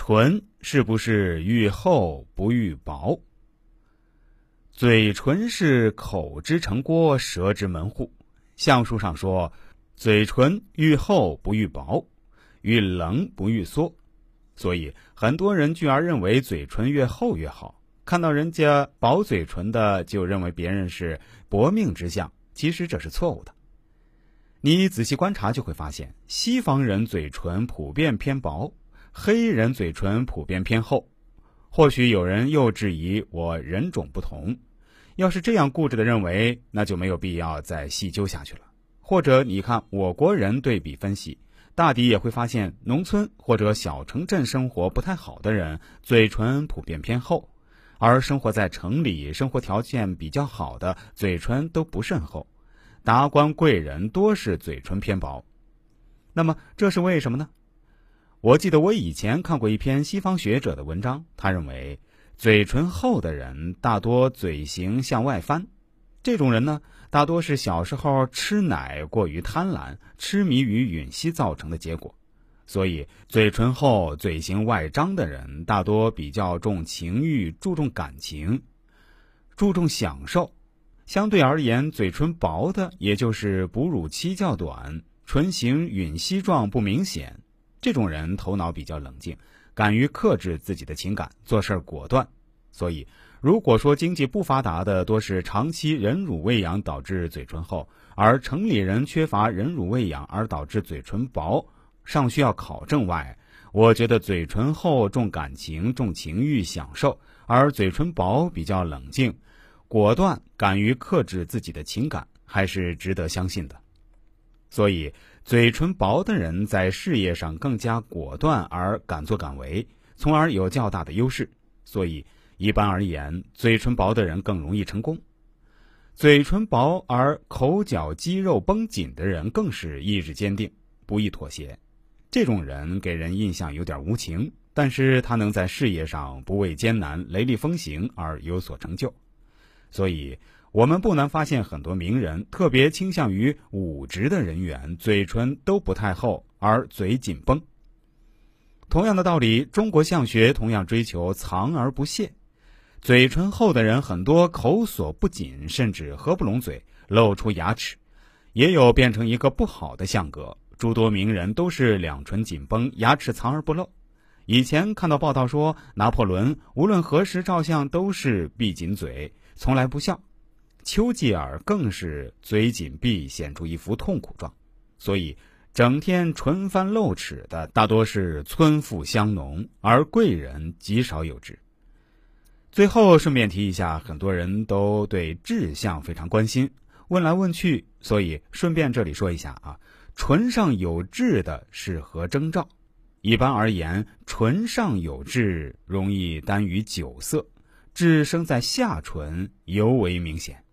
唇是不是愈厚不愈薄？嘴唇是口之城郭，舌之门户。相书上说，嘴唇愈厚不愈薄，愈棱不愈缩。所以很多人居而认为嘴唇越厚越好。看到人家薄嘴唇的，就认为别人是薄命之相。其实这是错误的。你仔细观察就会发现，西方人嘴唇普遍偏薄。黑人嘴唇普遍偏厚，或许有人又质疑我人种不同。要是这样固执的认为，那就没有必要再细究下去了。或者你看我国人对比分析，大抵也会发现，农村或者小城镇生活不太好的人，嘴唇普遍偏厚；而生活在城里、生活条件比较好的，嘴唇都不甚厚。达官贵人多是嘴唇偏薄。那么这是为什么呢？我记得我以前看过一篇西方学者的文章，他认为嘴唇厚的人大多嘴型向外翻，这种人呢，大多是小时候吃奶过于贪婪、痴迷于吮吸造成的结果。所以，嘴唇厚、嘴型外张的人大多比较重情欲、注重感情、注重享受。相对而言，嘴唇薄的，也就是哺乳期较短、唇形吮吸状不明显。这种人头脑比较冷静，敢于克制自己的情感，做事果断。所以，如果说经济不发达的多是长期忍辱喂养导致嘴唇厚，而城里人缺乏忍辱喂养而导致嘴唇薄，尚需要考证外，我觉得嘴唇厚重感情、重情欲、享受，而嘴唇薄比较冷静、果断，敢于克制自己的情感，还是值得相信的。所以。嘴唇薄的人在事业上更加果断而敢作敢为，从而有较大的优势。所以，一般而言，嘴唇薄的人更容易成功。嘴唇薄而口角肌肉绷紧的人更是意志坚定，不易妥协。这种人给人印象有点无情，但是他能在事业上不畏艰难、雷厉风行而有所成就。所以。我们不难发现，很多名人特别倾向于武职的人员，嘴唇都不太厚，而嘴紧绷。同样的道理，中国相学同样追求藏而不泄，嘴唇厚的人很多口锁不紧，甚至合不拢嘴，露出牙齿，也有变成一个不好的相格。诸多名人都是两唇紧绷，牙齿藏而不露。以前看到报道说，拿破仑无论何时照相都是闭紧嘴，从来不笑。丘吉尔更是嘴紧闭，显出一副痛苦状，所以整天唇翻露齿的大多是村妇乡农，而贵人极少有之。最后顺便提一下，很多人都对志向非常关心，问来问去，所以顺便这里说一下啊，唇上有痣的是何征兆？一般而言，唇上有痣容易耽于酒色，痣生在下唇尤为明显。